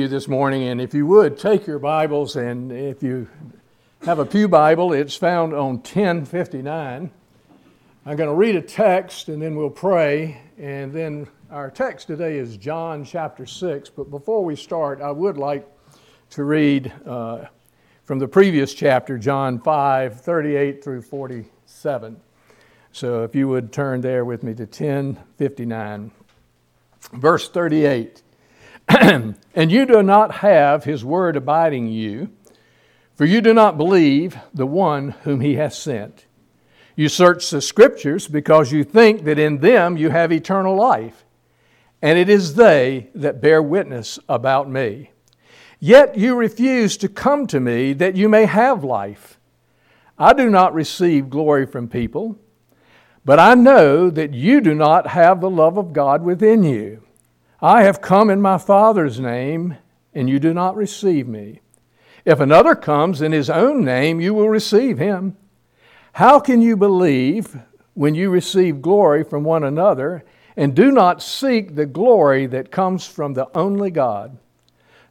you this morning, and if you would take your Bibles, and if you have a Pew Bible, it's found on 1059. I'm going to read a text, and then we'll pray, and then our text today is John chapter 6. But before we start, I would like to read uh, from the previous chapter, John 5 38 through 47. So if you would turn there with me to 1059. Verse 38. and you do not have his word abiding in you, for you do not believe the one whom he has sent. You search the scriptures because you think that in them you have eternal life, and it is they that bear witness about me. Yet you refuse to come to me that you may have life. I do not receive glory from people, but I know that you do not have the love of God within you. I have come in my Father's name, and you do not receive me. If another comes in his own name, you will receive him. How can you believe when you receive glory from one another and do not seek the glory that comes from the only God?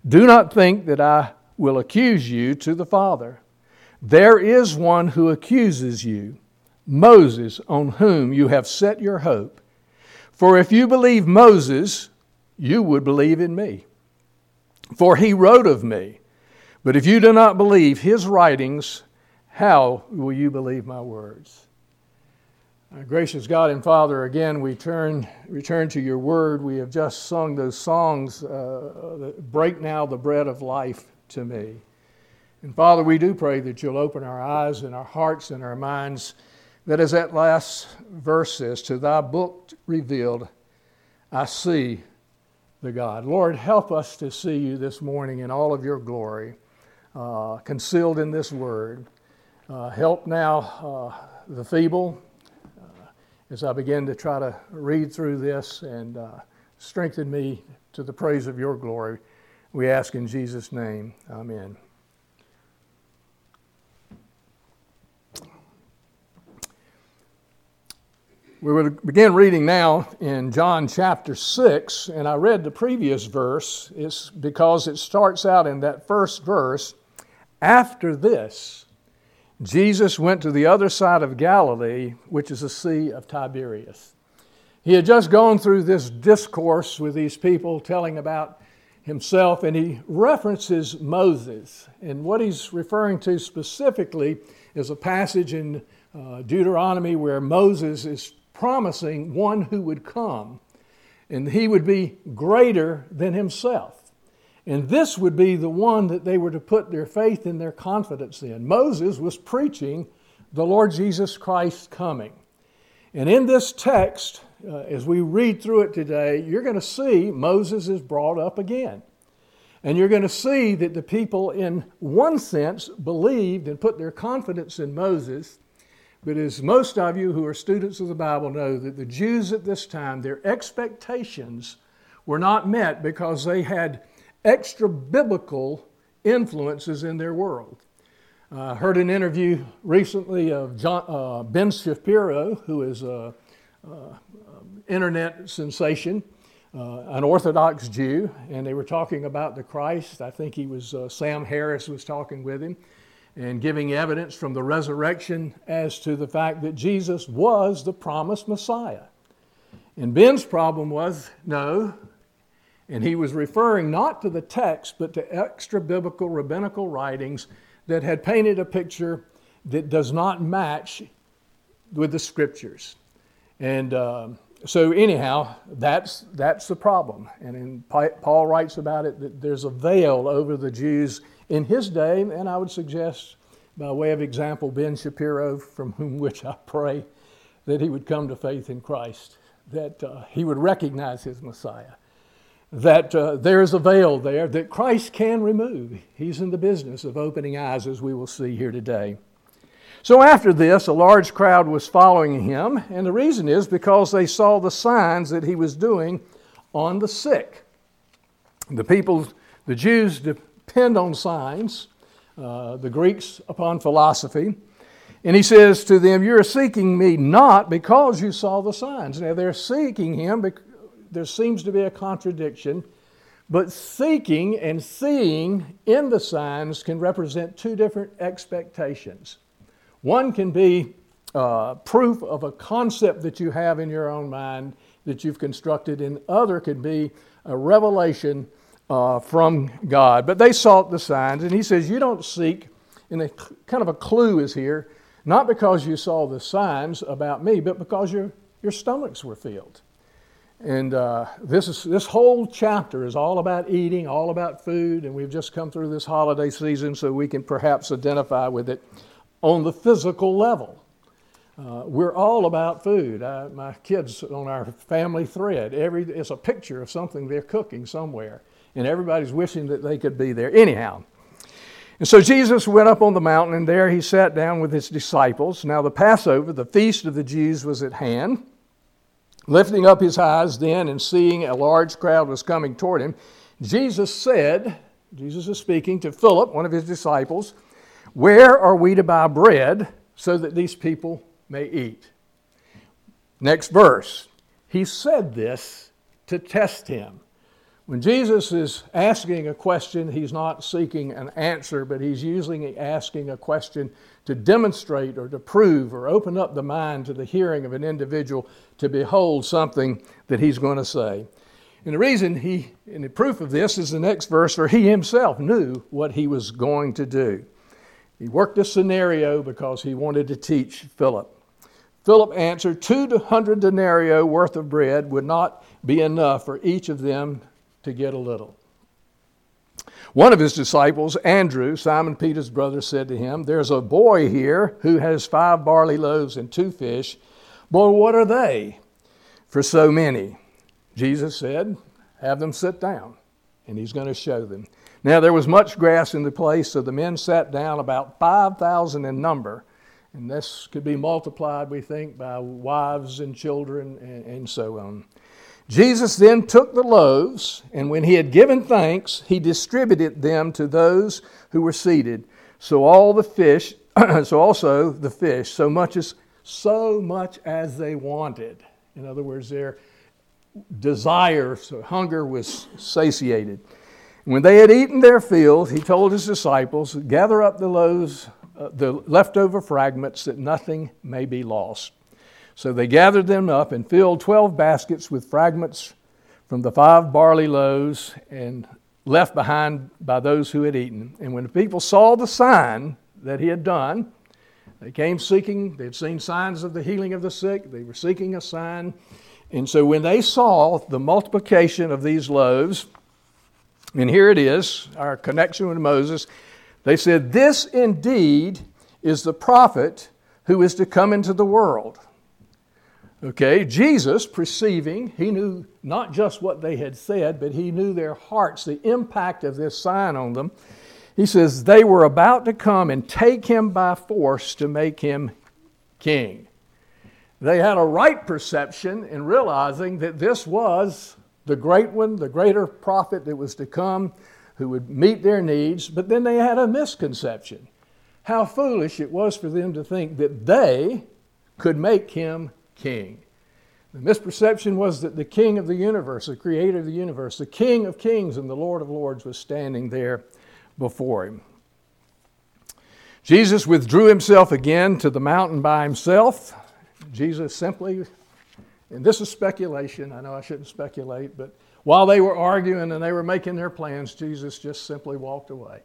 Do not think that I will accuse you to the Father. There is one who accuses you, Moses, on whom you have set your hope. For if you believe Moses, you would believe in me. For he wrote of me. But if you do not believe his writings, how will you believe my words? Our gracious God and Father, again we turn, return to your word. We have just sung those songs uh, break now the bread of life to me. And Father, we do pray that you'll open our eyes and our hearts and our minds, that as that last verse says, to thy book revealed, I see the God. Lord, help us to see you this morning in all of your glory, uh, concealed in this word. Uh, help now uh, the feeble uh, as I begin to try to read through this and uh, strengthen me to the praise of your glory. We ask in Jesus' name. Amen. We will begin reading now in John chapter 6, and I read the previous verse it's because it starts out in that first verse. After this, Jesus went to the other side of Galilee, which is the Sea of Tiberias. He had just gone through this discourse with these people, telling about himself, and he references Moses. And what he's referring to specifically is a passage in uh, Deuteronomy where Moses is promising one who would come, and he would be greater than himself. And this would be the one that they were to put their faith and their confidence in. Moses was preaching the Lord Jesus Christ coming. And in this text, uh, as we read through it today, you're going to see Moses is brought up again. And you're going to see that the people, in one sense, believed and put their confidence in Moses, but as most of you who are students of the Bible know, that the Jews at this time, their expectations were not met because they had extra biblical influences in their world. I heard an interview recently of John, uh, Ben Shapiro, who is an internet sensation, uh, an Orthodox Jew, and they were talking about the Christ. I think he was, uh, Sam Harris was talking with him and giving evidence from the resurrection as to the fact that Jesus was the promised Messiah. And Ben's problem was no, and he was referring not to the text, but to extra biblical rabbinical writings that had painted a picture that does not match with the scriptures. And uh, so, anyhow, that's, that's the problem. And Paul writes about it that there's a veil over the Jews in his day, and I would suggest, by way of example, Ben Shapiro, from whom which I pray that he would come to faith in Christ, that uh, he would recognize his Messiah, that uh, there is a veil there that Christ can remove. He's in the business of opening eyes, as we will see here today. So after this, a large crowd was following him, and the reason is because they saw the signs that he was doing on the sick. The people, the Jews depend on signs, uh, the Greeks upon philosophy. And he says to them, You're seeking me not because you saw the signs. Now they're seeking him, there seems to be a contradiction But seeking and seeing in the signs can represent two different expectations. One can be uh, proof of a concept that you have in your own mind that you've constructed, and other could be a revelation uh, from God. But they sought the signs, and he says, You don't seek, and a kind of a clue is here, not because you saw the signs about me, but because your, your stomachs were filled. And uh, this, is, this whole chapter is all about eating, all about food, and we've just come through this holiday season so we can perhaps identify with it on the physical level. Uh, we're all about food. I, my kids on our family thread, every, it's a picture of something they're cooking somewhere, and everybody's wishing that they could be there. Anyhow, and so Jesus went up on the mountain, and there he sat down with his disciples. Now, the Passover, the feast of the Jews, was at hand. Lifting up his eyes then and seeing a large crowd was coming toward him, Jesus said, Jesus is speaking to Philip, one of his disciples, Where are we to buy bread so that these people may eat. Next verse. He said this to test him. When Jesus is asking a question, he's not seeking an answer, but he's usually asking a question to demonstrate or to prove or open up the mind to the hearing of an individual to behold something that he's going to say. And the reason he, and the proof of this is the next verse, for he himself knew what he was going to do. He worked a scenario because he wanted to teach Philip. Philip answered, 200 denarii worth of bread would not be enough for each of them to get a little. One of his disciples, Andrew, Simon Peter's brother, said to him, There's a boy here who has five barley loaves and two fish. Boy, what are they for so many? Jesus said, Have them sit down. And he's going to show them. Now there was much grass in the place, so the men sat down, about 5,000 in number. And this could be multiplied, we think, by wives and children and, and, so on. Jesus then took the loaves, and when he had given thanks, he distributed them to those who were seated. So all the fish, so also the fish, so much as so much as they wanted. In other words, their desire, so hunger was satiated. When they had eaten their fill, he told his disciples, Gather up the loaves uh, the leftover fragments that nothing may be lost. So they gathered them up and filled 12 baskets with fragments from the five barley loaves and left behind by those who had eaten. And when the people saw the sign that he had done, they came seeking, they had seen signs of the healing of the sick, they were seeking a sign. And so when they saw the multiplication of these loaves, and here it is, our connection with Moses, they said, This indeed is the prophet who is to come into the world. Okay, Jesus, perceiving, he knew not just what they had said, but he knew their hearts, the impact of this sign on them. He says, They were about to come and take him by force to make him king. They had a right perception in realizing that this was the great one, the greater prophet that was to come who would meet their needs, but then they had a misconception. How foolish it was for them to think that they could make him king. The misperception was that the king of the universe, the creator of the universe, the king of kings and the lord of lords was standing there before him. Jesus withdrew himself again to the mountain by himself. Jesus simply, and this is speculation, I know I shouldn't speculate, but while they were arguing and they were making their plans, Jesus just simply walked away.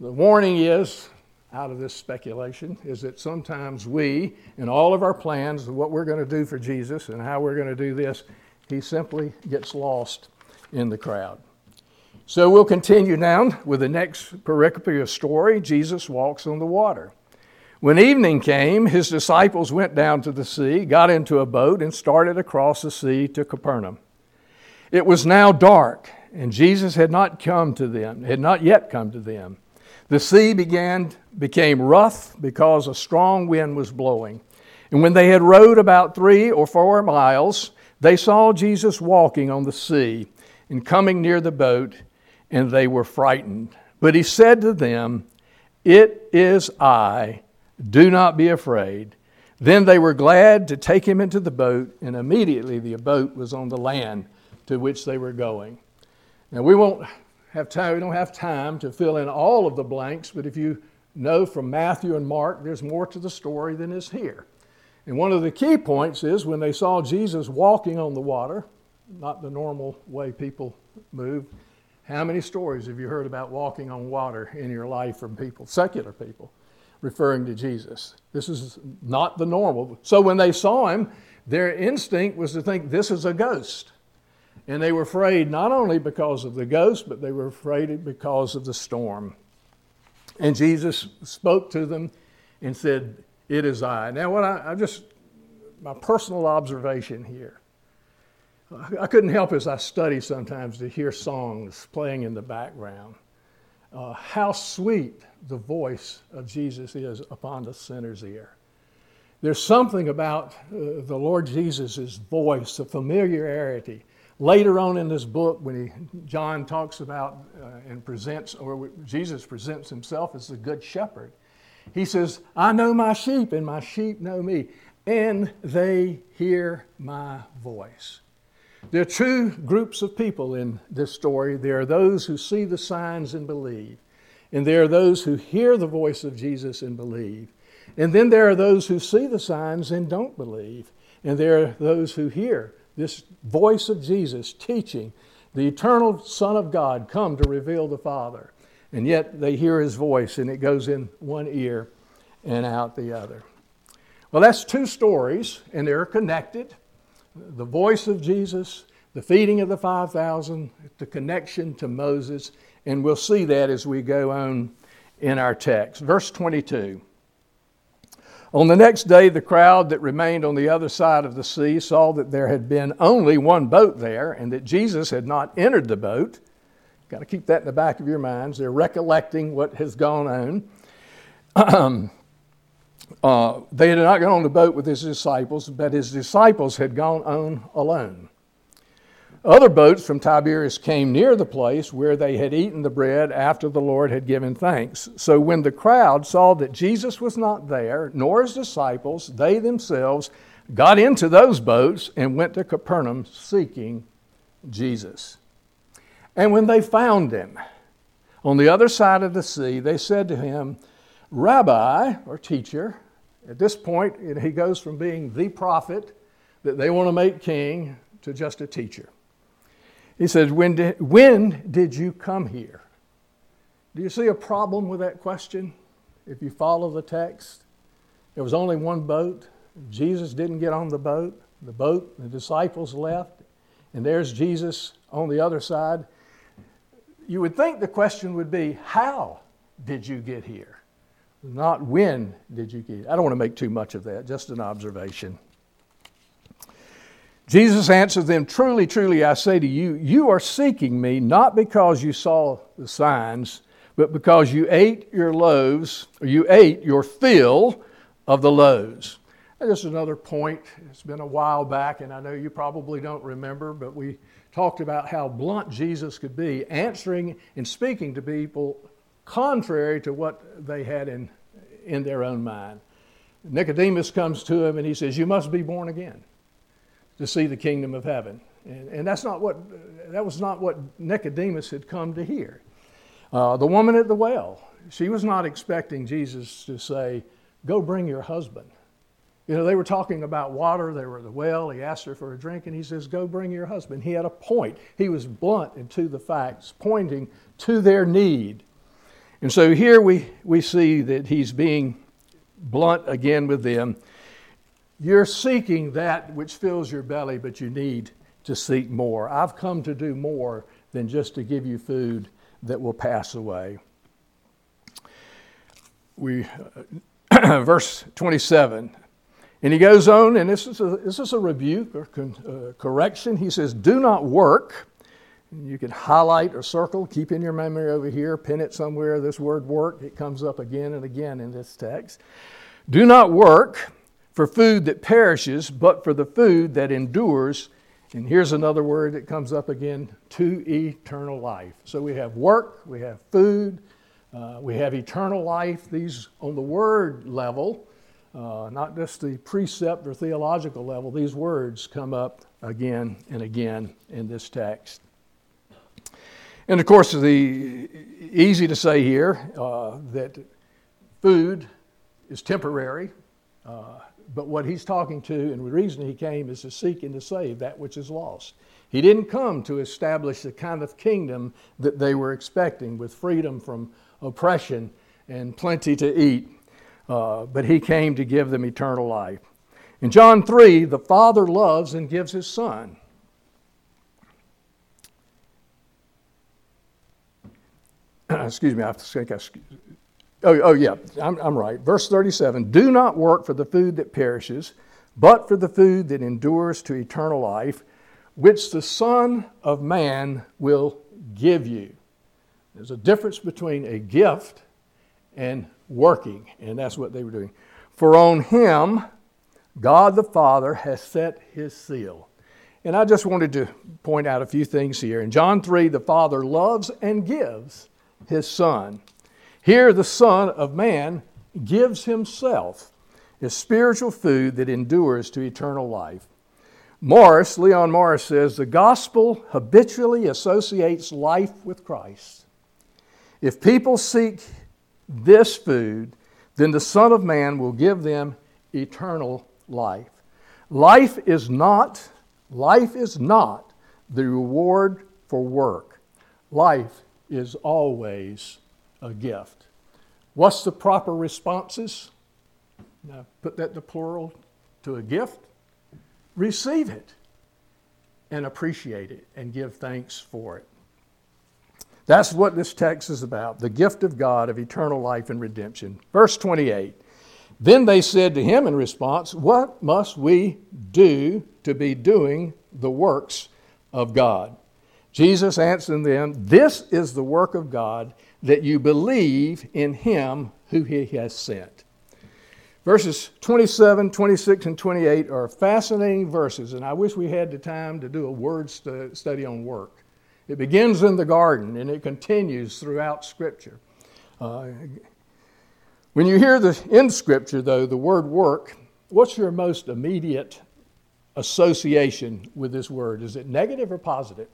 The warning is, out of this speculation, is that sometimes we, in all of our plans what we're going to do for Jesus and how we're going to do this, he simply gets lost in the crowd. So we'll continue now with the next pericope story. Jesus walks on the water. When evening came, his disciples went down to the sea, got into a boat, and started across the sea to Capernaum. It was now dark, and Jesus had not come to them, had not yet come to them. The sea began became rough because a strong wind was blowing. And when they had rowed about three or four miles, they saw Jesus walking on the sea and coming near the boat, and they were frightened. But he said to them, It is I, do not be afraid. Then they were glad to take him into the boat, and immediately the boat was on the land to which they were going. Now, we won't have time, we don't have time to fill in all of the blanks, but if you know from Matthew and Mark, there's more to the story than is here. And one of the key points is when they saw Jesus walking on the water, not the normal way people move. How many stories have you heard about walking on water in your life from people, secular people, referring to Jesus? This is not the normal. So when they saw him, their instinct was to think this is a ghost. And they were afraid not only because of the ghost, but they were afraid because of the storm. And Jesus spoke to them and said, It is I. Now, what I, I just, my personal observation here, I couldn't help as I study sometimes to hear songs playing in the background. Uh, how sweet the voice of Jesus is upon the sinner's ear. There's something about uh, the Lord Jesus' voice, a familiarity. Later on in this book, when he, John talks about uh, and presents, or Jesus presents himself as the good shepherd, he says, I know my sheep, and my sheep know me, and they hear my voice. There are two groups of people in this story. There are those who see the signs and believe, and there are those who hear the voice of Jesus and believe. And then there are those who see the signs and don't believe, and there are those who hear this voice of Jesus teaching the eternal Son of God come to reveal the Father. And yet they hear his voice and it goes in one ear and out the other. Well, that's two stories, and they're connected the voice of Jesus, the feeding of the 5,000, the connection to Moses, and we'll see that as we go on in our text. Verse 22. On the next day, the crowd that remained on the other side of the sea saw that there had been only one boat there and that Jesus had not entered the boat. Got to keep that in the back of your minds. They're recollecting what has gone on. Uh, they had not gone on the boat with his disciples, but his disciples had gone on alone. Other boats from Tiberias came near the place where they had eaten the bread after the Lord had given thanks. So when the crowd saw that Jesus was not there, nor his disciples, they themselves got into those boats and went to Capernaum seeking Jesus. And when they found him on the other side of the sea, they said to him, Rabbi, or teacher, at this point, he goes from being the prophet that they want to make king to just a teacher. He says, when did, when did you come here? Do you see a problem with that question? If you follow the text, there was only one boat. Jesus didn't get on the boat. The boat, the disciples left, and there's Jesus on the other side. You would think the question would be, How did you get here? Not when did you get. I don't want to make too much of that, just an observation. Jesus answered them, Truly, truly, I say to you, you are seeking me not because you saw the signs, but because you ate your loaves, or you ate your fill of the loaves. And is another point. It's been a while back, and I know you probably don't remember, but we talked about how blunt Jesus could be, answering and speaking to people contrary to what they had in, in their own mind. Nicodemus comes to him and he says, You must be born again to see the kingdom of heaven. And, and that's not what, that was not what Nicodemus had come to hear. Uh, the woman at the well, she was not expecting Jesus to say, Go bring your husband. You know, they were talking about water. They were at the well. He asked her for a drink, and he says, Go bring your husband. He had a point. He was blunt and to the facts, pointing to their need. And so here we, we see that he's being blunt again with them. You're seeking that which fills your belly, but you need to seek more. I've come to do more than just to give you food that will pass away. We, uh, verse 27, and he goes on, and this is a, this is a rebuke or con, uh, correction. He says, Do not work you can highlight or circle, keep in your memory over here, pin it somewhere. This word work, it comes up again and again in this text. Do not work for food that perishes, but for the food that endures. And here's another word that comes up again to eternal life. So we have work, we have food, uh, we have eternal life. These on the word level, uh, not just the precept or theological level, these words come up again and again in this text. And of course, the easy to say here uh, that food is temporary, uh, but what he's talking to, and the reason he came is to seek and to save that which is lost. He didn't come to establish the kind of kingdom that they were expecting with freedom from oppression and plenty to eat, uh, but he came to give them eternal life. In John 3, the Father loves and gives his Son. Excuse me, I think I. Oh, oh yeah, I'm, I'm right. Verse 37 Do not work for the food that perishes, but for the food that endures to eternal life which the Son of Man will give you. There's a difference between a gift and working, and that's what they were doing. For on him, God the Father has set his seal. And I just wanted to point out a few things here. In John 3, the Father loves and gives his Son. Here, the Son of Man gives himself as spiritual food that endures to eternal life. Morris, Leon Morris says, the gospel habitually associates life with Christ. If people seek this food, then the Son of Man will give them eternal life. Life is not, life is not the reward for work. Life is always a gift. What's the proper responses? Now put that to plural to a gift receive it and appreciate it and give thanks for it. That's what this text is about the gift of God of eternal life and redemption. Verse 28 Then they said to him in response, What must we do to be doing the works of God? Jesus answered them, This is the work of God, that you believe in him who he has sent. Verses 27, 26, and 28 are fascinating verses, and I wish we had the time to do a word study on work. It begins in the garden and it continues throughout Scripture. Uh, when you hear the in Scripture, though, the word work, what's your most immediate association with this word? Is it negative or positive?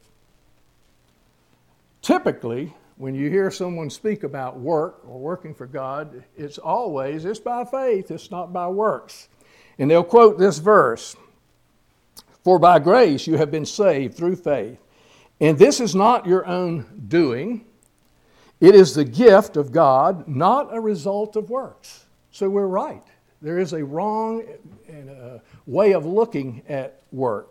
Typically, when you hear someone speak about work or working for God, it's always, it's by faith, it's not by works. And they'll quote this verse For by grace you have been saved through faith. And this is not your own doing, it is the gift of God, not a result of works. So we're right. There is a wrong way of looking at work.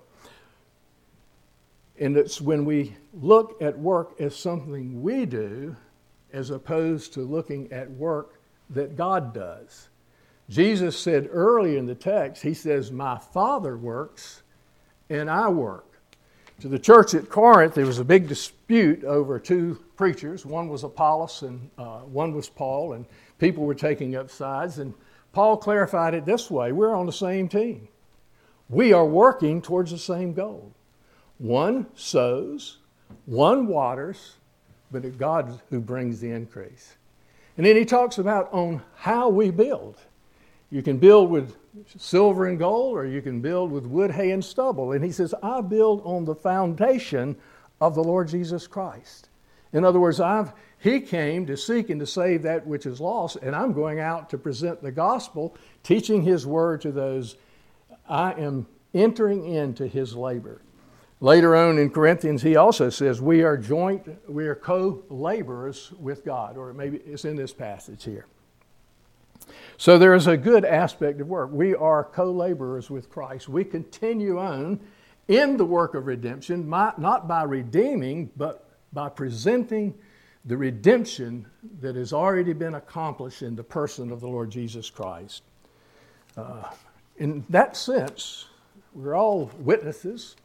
And it's when we look at work as something we do as opposed to looking at work that God does. Jesus said early in the text, He says, My Father works and I work. To the church at Corinth, there was a big dispute over two preachers. One was Apollos and uh, one was Paul, and people were taking up sides. And Paul clarified it this way We're on the same team. We are working towards the same goal. One sows, one waters, but it's God who brings the increase. And then he talks about on how we build. You can build with silver and gold, or you can build with wood, hay, and stubble. And he says, I build on the foundation of the Lord Jesus Christ. In other words, I've, he came to seek and to save that which is lost, and I'm going out to present the gospel, teaching his word to those. I am entering into his labor. Later on in Corinthians, he also says, We are joint, we are co laborers with God, or maybe it's in this passage here. So there is a good aspect of work. We are co laborers with Christ. We continue on in the work of redemption, not by redeeming, but by presenting the redemption that has already been accomplished in the person of the Lord Jesus Christ. Uh, in that sense, we're all witnesses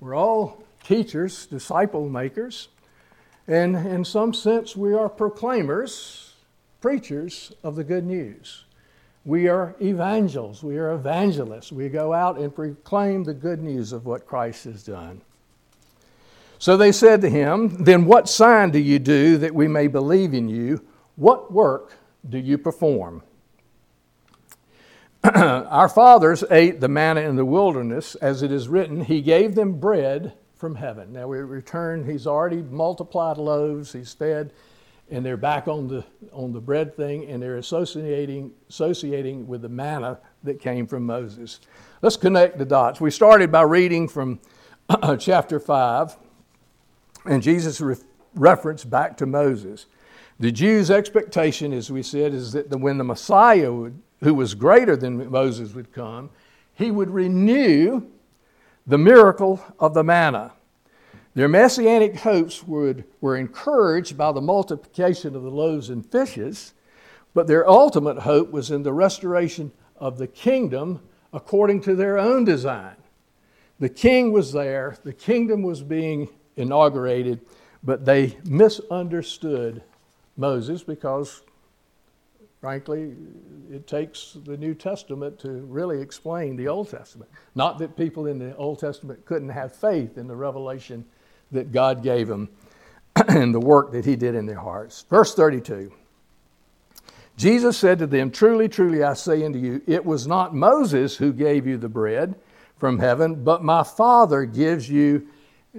we're all teachers, disciple makers, and in some sense, we are proclaimers, preachers of the good news. We are evangels, we are evangelists. We go out and proclaim the good news of what Christ has done. So they said to him, Then what sign do you do that we may believe in you? What work do you perform? Our fathers ate the manna in the wilderness, as it is written, He gave them bread from heaven. Now we return, he's already multiplied loaves, he's fed, and they're back on the, on the bread thing, and they're associating, associating with the manna that came from Moses. Let's connect the dots. We started by reading from chapter 5, and Jesus re- referenced back to Moses. The Jews' expectation, as we said, is that when the Messiah, would, who was greater than Moses, would come, he would renew the miracle of the manna. Their messianic hopes would, were encouraged by the multiplication of the loaves and fishes, but their ultimate hope was in the restoration of the kingdom according to their own design. The king was there, the kingdom was being inaugurated, but they misunderstood Moses because, frankly, it takes the New Testament to really explain the Old Testament. Not that people in the Old Testament couldn't have faith in the revelation that God gave them and the work that He did in their hearts. Verse 32 Jesus said to them, Truly, truly, I say unto you, it was not Moses who gave you the bread from heaven, but my Father gives you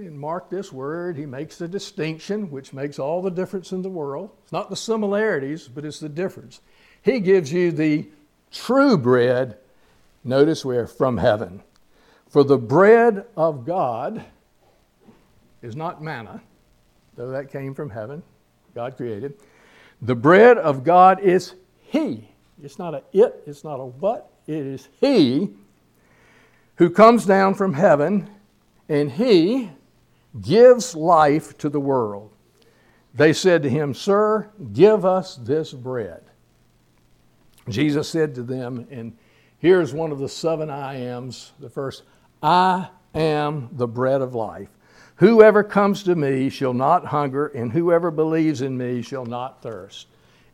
and mark this word, he makes the distinction, which makes all the difference in the world. It's not the similarities, but it's the difference. He gives you the true bread, notice where, from heaven. For the bread of God is not manna, though that came from heaven, God created. The bread of God is He. It's not a it, it's not a what, it is He who comes down from heaven, and He gives life to the world. They said to him, Sir, give us this bread. Jesus said to them, and here's one of the seven I ams. The first, I am the bread of life. Whoever comes to me shall not hunger, and whoever believes in me shall not thirst.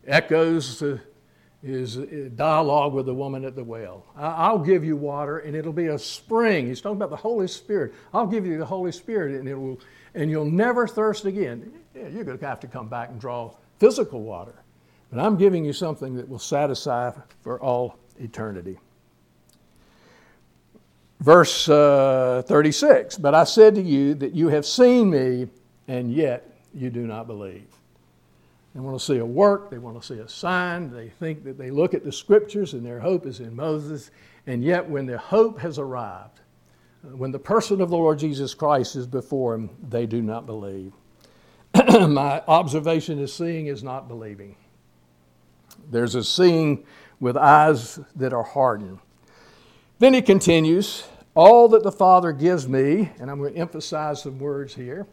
Echoes his dialogue with the woman at the well. I'll give you water, and it'll be a spring. He's talking about the Holy Spirit. I'll give you the Holy Spirit, and it will, and you'll never thirst again. Yeah, you're going to have to come back and draw physical water, but I'm giving you something that will satisfy for all eternity. Verse uh, 36 But I said to you that you have seen me, and yet you do not believe. They want to see a work, they want to see a sign, they think that they look at the scriptures and their hope is in Moses, and yet when their hope has arrived, uh, when the person of the Lord Jesus Christ is before them, they do not believe. My observation is seeing is not believing. There's a seeing with eyes that are hardened. Then he continues, All that the Father gives me, and I'm going to emphasize some words here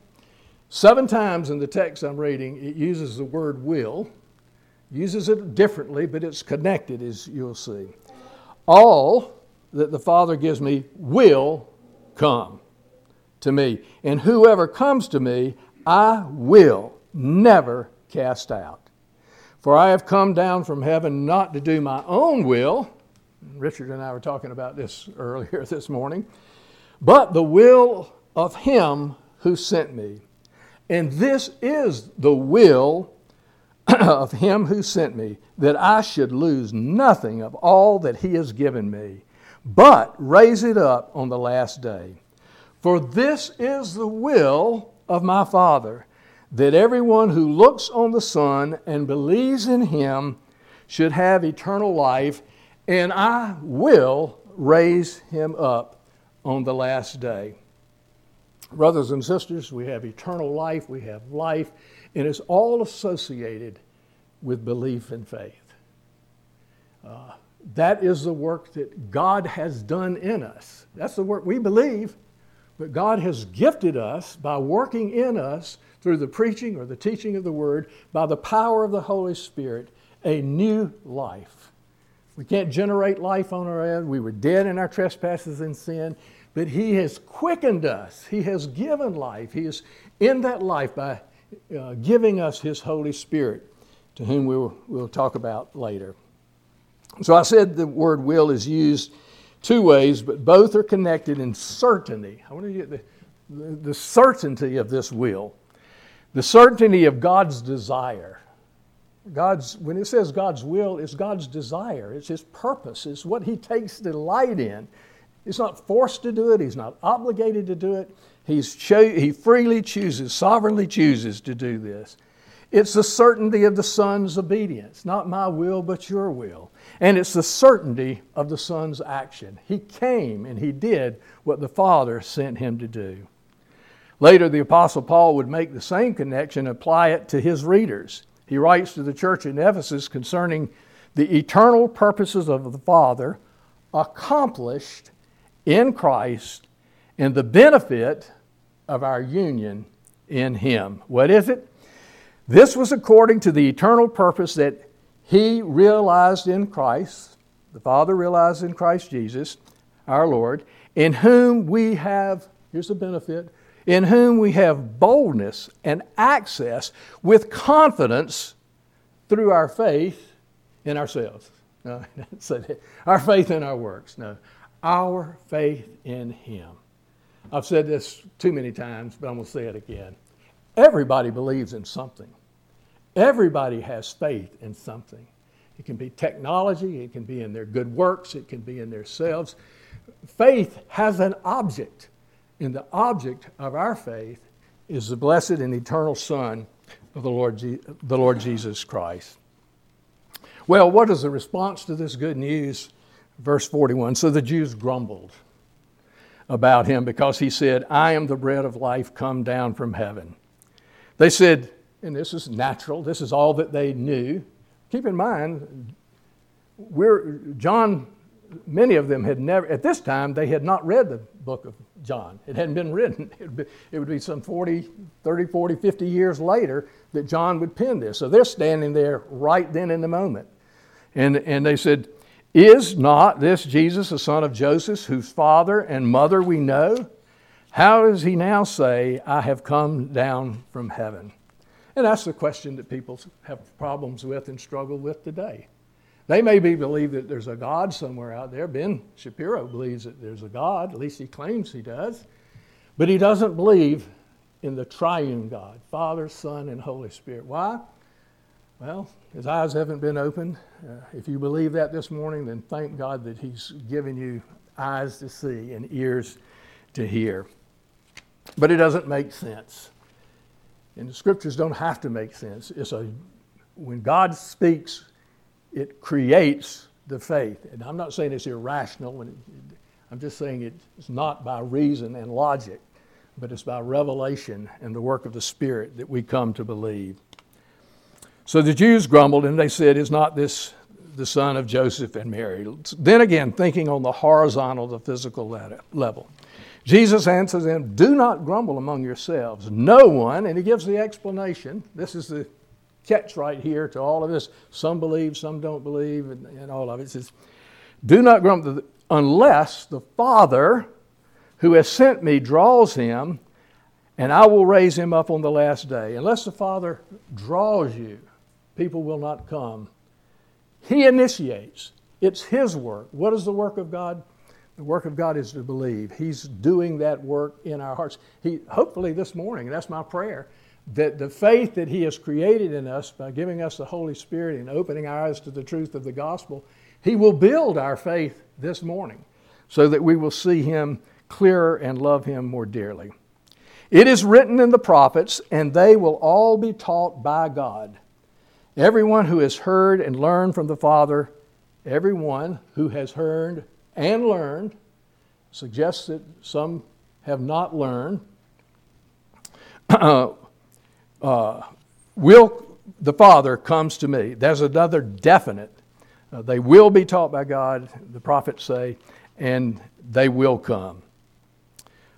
Seven times in the text I'm reading, it uses the word will, uses it differently, but it's connected, as you'll see. All that the Father gives me will come to me. And whoever comes to me, I will never cast out. For I have come down from heaven not to do my own will. Richard and I were talking about this earlier this morning, but the will of him who sent me. And this is the will of him who sent me, that I should lose nothing of all that he has given me, but raise it up on the last day. For this is the will of my Father, that everyone who looks on the Son and believes in him should have eternal life, and I will raise him up on the last day. Brothers and sisters, we have eternal life, we have life, and it's all associated with belief and faith. Uh, that is the work that God has done in us. That's the work we believe, but God has gifted us by working in us through the preaching or the teaching of the Word, by the power of the Holy Spirit, a new life. We can't generate life on our own. We were dead in our trespasses and sin. But He has quickened us, He has given life. He is in that life by uh, giving us His Holy Spirit, to whom we'll, we'll talk about later. So I said the word will is used two ways, but both are connected in certainty. I want to get the, the, the certainty of this will, the certainty of God's desire. God's, when it says God's will, it's God's desire, it's His purpose, it's what He takes delight in. He's not forced to do it, he's not obligated to do it. He's cho- he freely chooses, sovereignly chooses to do this. It's the certainty of the Son's obedience, not my will, but your will. And it's the certainty of the Son's action. He came and he did what the Father sent him to do. Later, the Apostle Paul would make the same connection and apply it to his readers. He writes to the church in Ephesus concerning the eternal purposes of the Father accomplished in Christ and the benefit of our union in Him. What is it? This was according to the eternal purpose that He realized in Christ, the Father realized in Christ Jesus, our Lord, in whom we have, here's the benefit, in whom we have boldness and access with confidence through our faith in ourselves. No, our faith in our works. No, our faith in Him. I've said this too many times, but I'm going to say it again. Everybody believes in something. Everybody has faith in something. It can be technology, it can be in their good works, it can be in themselves. Faith has an object, and the object of our faith is the blessed and eternal Son of the Lord, Je- the Lord Jesus Christ. Well, what is the response to this good news? Verse 41 So the Jews grumbled about him because he said, I am the bread of life come down from heaven. They said, and this is natural, this is all that they knew. Keep in mind, we're, John, many of them had never, at this time, they had not read the book of John. It hadn't been written. It would be, it would be some 40, 30, 40, 50 years later that John would pen this. So they're standing there right then in the moment. And, and they said, Is not this Jesus the son of Joseph, whose father and mother we know? How does he now say, I have come down from heaven? And that's the question that people have problems with and struggle with today. They maybe believe that there's a God somewhere out there. Ben Shapiro believes that there's a God, at least he claims he does. But he doesn't believe in the triune God, Father, Son, and Holy Spirit. Why? Well, his eyes haven't been opened. Uh, if you believe that this morning, then thank God that he's given you eyes to see and ears to hear. But it doesn't make sense. And the scriptures don't have to make sense. It's a when God speaks, it creates the faith. And I'm not saying it's irrational. I'm just saying it's not by reason and logic, but it's by revelation and the work of the Spirit that we come to believe. So the Jews grumbled and they said, Is not this the son of Joseph and Mary? Then again, thinking on the horizontal, the physical level. Jesus answers them, Do not grumble among yourselves. No one, and he gives the explanation. This is the catch right here to all of this. Some believe, some don't believe, and, and all of it. It says, Do not grumble unless the Father who has sent me draws him, and I will raise him up on the last day. Unless the Father draws you, people will not come. He initiates. It's His work. What is the work of God? The work of God is to believe. He's doing that work in our hearts. He, hopefully, this morning, that's my prayer, that the faith that He has created in us by giving us the Holy Spirit and opening our eyes to the truth of the gospel, He will build our faith this morning so that we will see Him clearer and love Him more dearly. It is written in the prophets, and they will all be taught by God. Everyone who has heard and learned from the Father, everyone who has heard and learned, suggests that some have not learned, uh, uh, will the Father comes to me. There's another definite. Uh, they will be taught by God, the prophets say, and they will come.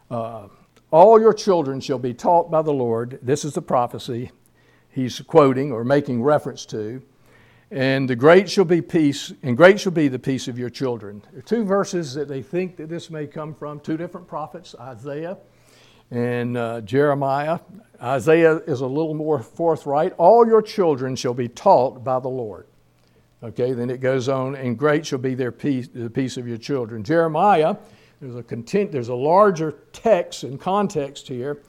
Uh, all your children shall be taught by the Lord. This is the prophecy he's quoting or making reference to. And the great shall be peace, and great shall be the peace of your children. There are two verses that they think that this may come from, two different prophets, Isaiah and uh, Jeremiah. Isaiah is a little more forthright. All your children shall be taught by the Lord. Okay, then it goes on, and great shall be their peace, the peace of your children. Jeremiah, there's a content, there's a larger text and context here,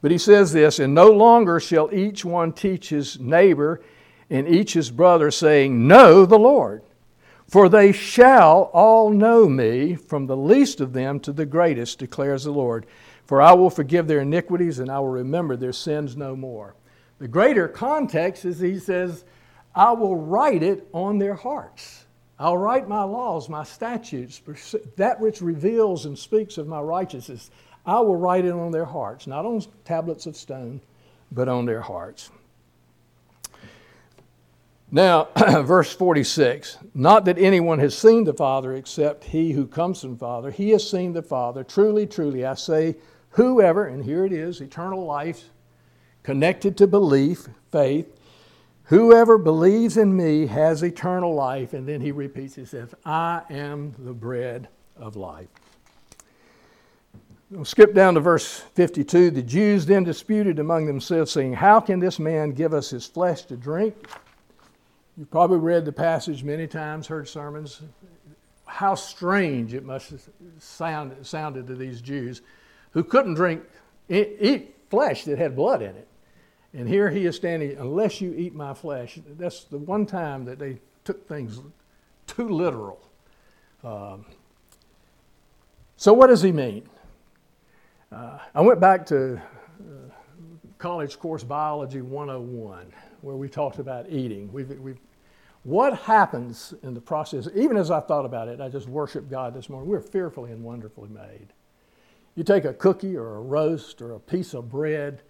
but he says this, and no longer shall each one teach his neighbor and each his brother, saying, Know the Lord. For they shall all know me, from the least of them to the greatest, declares the Lord. For I will forgive their iniquities and I will remember their sins no more. The greater context is he says, I will write it on their hearts. I'll write my laws, my statutes, that which reveals and speaks of my righteousness. I will write it on their hearts, not on tablets of stone, but on their hearts. Now, verse 46 Not that anyone has seen the Father except he who comes from the Father. He has seen the Father. Truly, truly, I say, whoever, and here it is, eternal life, connected to belief, faith, whoever believes in me has eternal life. And then he repeats, he says, I am the bread of life. We'll skip down to verse 52. The Jews then disputed among themselves, saying, How can this man give us his flesh to drink? You've probably read the passage many times, heard sermons. How strange it must have sound, sounded to these Jews who couldn't drink, eat flesh that had blood in it. And here he is standing, unless you eat my flesh. That's the one time that they took things too literal. Um, so, what does he mean? Uh, I went back to uh, college course Biology 101, where we talked about eating. We've, we've what happens in the process, even as I thought about it, I just worship God this morning. We're fearfully and wonderfully made. You take a cookie or a roast or a piece of bread,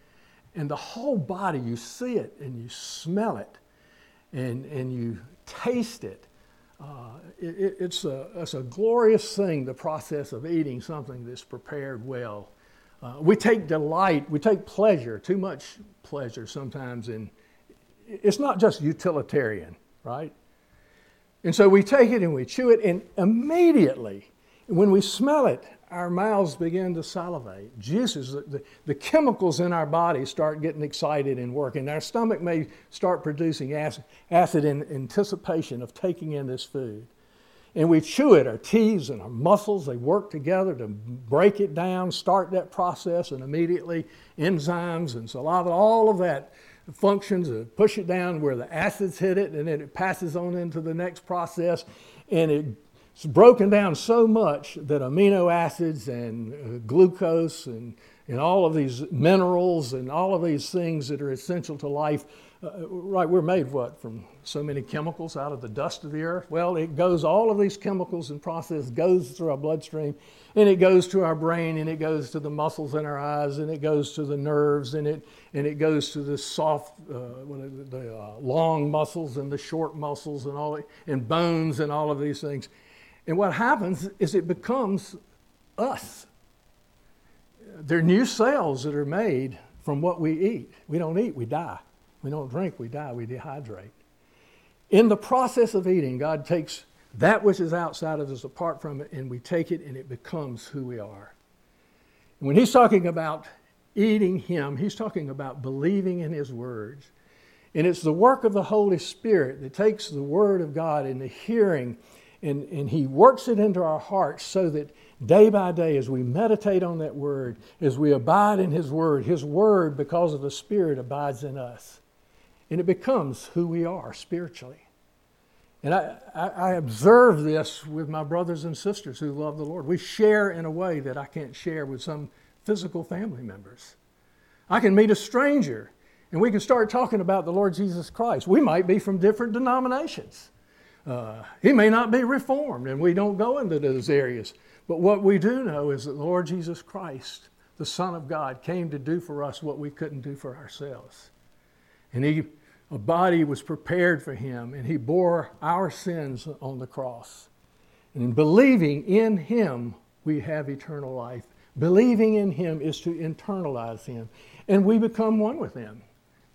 and the whole body, you see it and you smell it and, and you taste it. Uh, it, it's, a, it's a glorious thing, the process of eating something that's prepared well. Uh, we take delight, we take pleasure, too much pleasure sometimes in it's not just utilitarian right? And so we take it and we chew it, and immediately, when we smell it, our mouths begin to salivate. Juices, the, the, chemicals in our body start getting excited and working. Our stomach may start producing acid, acid in anticipation of taking in this food. And we chew it, our teeth and our muscles, they work together to break it down, start that process, and immediately enzymes and saliva, all of that functions to push it down where the acids hit it, and then it passes on into the next process, and it's broken down so much that amino acids and uh, glucose and, and all of these minerals and all of these things that are essential to life uh, right, we're made what? From so many chemicals out of the dust of the earth? Well, it goes, all of these chemicals and process goes through our bloodstream, and it goes to our brain, and it goes to the muscles in our eyes, and it goes to the nerves, and it, and it goes to the soft, uh, the uh, long muscles and the short muscles and all, and bones and all of these things. And what happens is it becomes us. They're new cells that are made from what we eat. We don't eat, we die. We don't drink, we die, we dehydrate. In the process of eating, God takes that which is outside of us, apart from it, and we take it and it becomes who we are. When he's talking about eating Him, he's talking about believing in His words. And it's the work of the Holy Spirit that takes the Word of God and the hearing, and, and He works it into our hearts so that day by day, as we meditate on that Word, as we abide in His Word, His Word, because of the Spirit, abides in us and it becomes who we are spiritually. And I, I, I, observe this with my brothers and sisters who love the Lord. We share in a way that I can't share with some physical family members. I can meet a stranger and we can start talking about the Lord Jesus Christ. We might be from different denominations. Uh, he may not be reformed, and we don't go into those areas. But what we do know is that the Lord Jesus Christ, the Son of God, came to do for us what we couldn't do for ourselves. And He a body was prepared for him, and he bore our sins on the cross. And in believing in him, we have eternal life. Believing in him is to internalize him, and we become one with him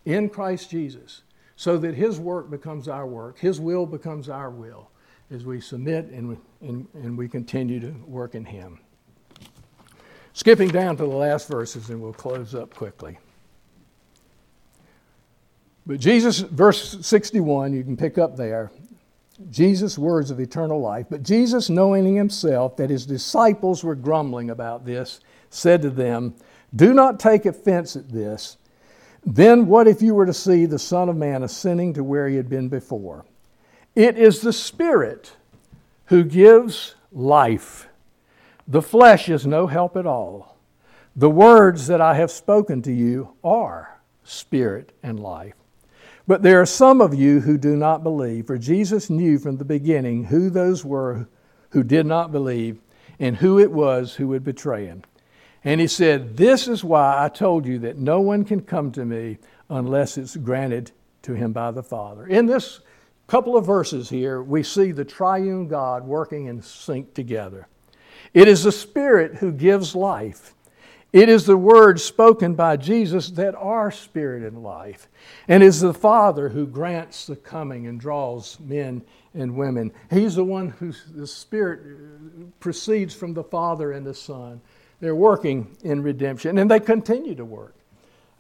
in Christ Jesus, so that his work becomes our work, his will becomes our will as we submit and, and, and we continue to work in him. Skipping down to the last verses, and we'll close up quickly. But Jesus, verse 61, you can pick up there. Jesus' words of eternal life. But Jesus, knowing himself that his disciples were grumbling about this, said to them, Do not take offense at this. Then what if you were to see the Son of Man ascending to where he had been before? It is the Spirit who gives life. The flesh is no help at all. The words that I have spoken to you are spirit and life. But there are some of you who do not believe, for Jesus knew from the beginning who those were who did not believe and who it was who would betray him. And he said, This is why I told you that no one can come to me unless it's granted to him by the Father. In this couple of verses here, we see the triune God working in sync together. It is the Spirit who gives life. It is the words spoken by Jesus that are spirit and life. And it is the Father who grants the coming and draws men and women. He's the one whose the Spirit proceeds from the Father and the Son. They're working in redemption, and they continue to work.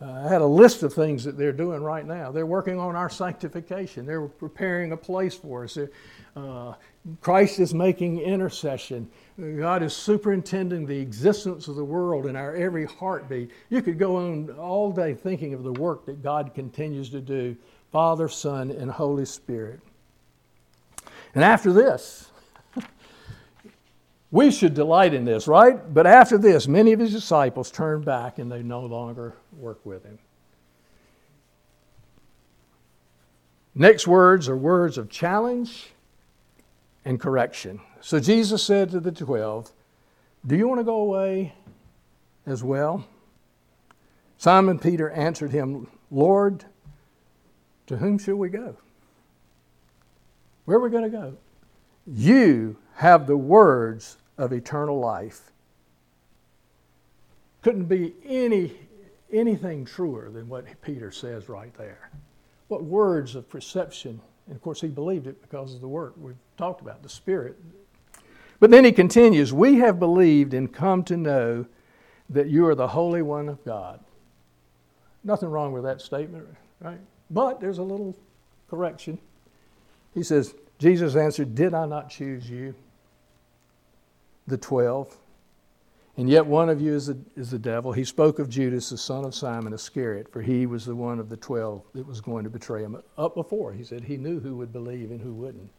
Uh, I had a list of things that they're doing right now. They're working on our sanctification. They're preparing a place for us. Uh, Christ is making intercession. God is superintending the existence of the world in our every heartbeat. You could go on all day thinking of the work that God continues to do Father, Son, and Holy Spirit. And after this, we should delight in this, right? But after this, many of his disciples turned back and they no longer work with him. Next words are words of challenge and correction. So Jesus said to the twelve, Do you want to go away as well? Simon Peter answered him, Lord, to whom shall we go? Where are we going to go? You have the words of eternal life. Couldn't be any, anything truer than what Peter says right there. What words of perception. And of course, he believed it because of the work we've talked about, the Spirit. But then he continues We have believed and come to know that you are the Holy One of God. Nothing wrong with that statement, right? But there's a little correction. He says, Jesus answered, Did I not choose you? The twelve, and yet one of you is the, is devil. He spoke of Judas, the son of Simon Iscariot, for he was the one of the twelve that was going to betray him. Up before, he said he knew who would believe and who wouldn't.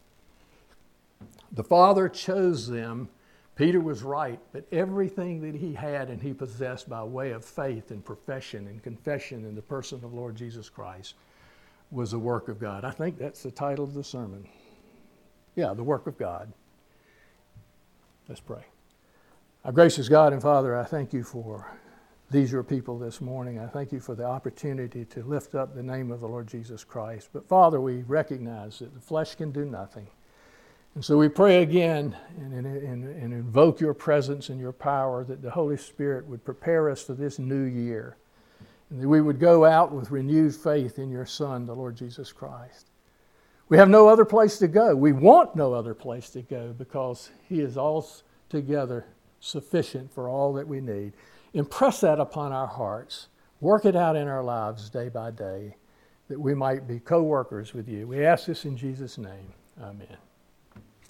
The Father chose them. Peter was right, but everything that he had and he possessed by way of faith and profession and confession in the person of Lord Jesus Christ was the work of God. I think that's the title of the sermon. Yeah, the work of God. Let's pray. Our gracious God and Father, I thank you for these your people this morning. I thank you for the opportunity to lift up the name of the Lord Jesus Christ. But Father, we recognize that the flesh can do nothing. And so we pray again and, and, and, invoke your presence and your power that the Holy Spirit would prepare us for this new year. And that we would go out with renewed faith in your Son, the Lord Jesus Christ. We have no other place to go. We want no other place to go because He is altogether sufficient for all that we need. Impress that upon our hearts. Work it out in our lives day by day that we might be co workers with you. We ask this in Jesus' name. Amen.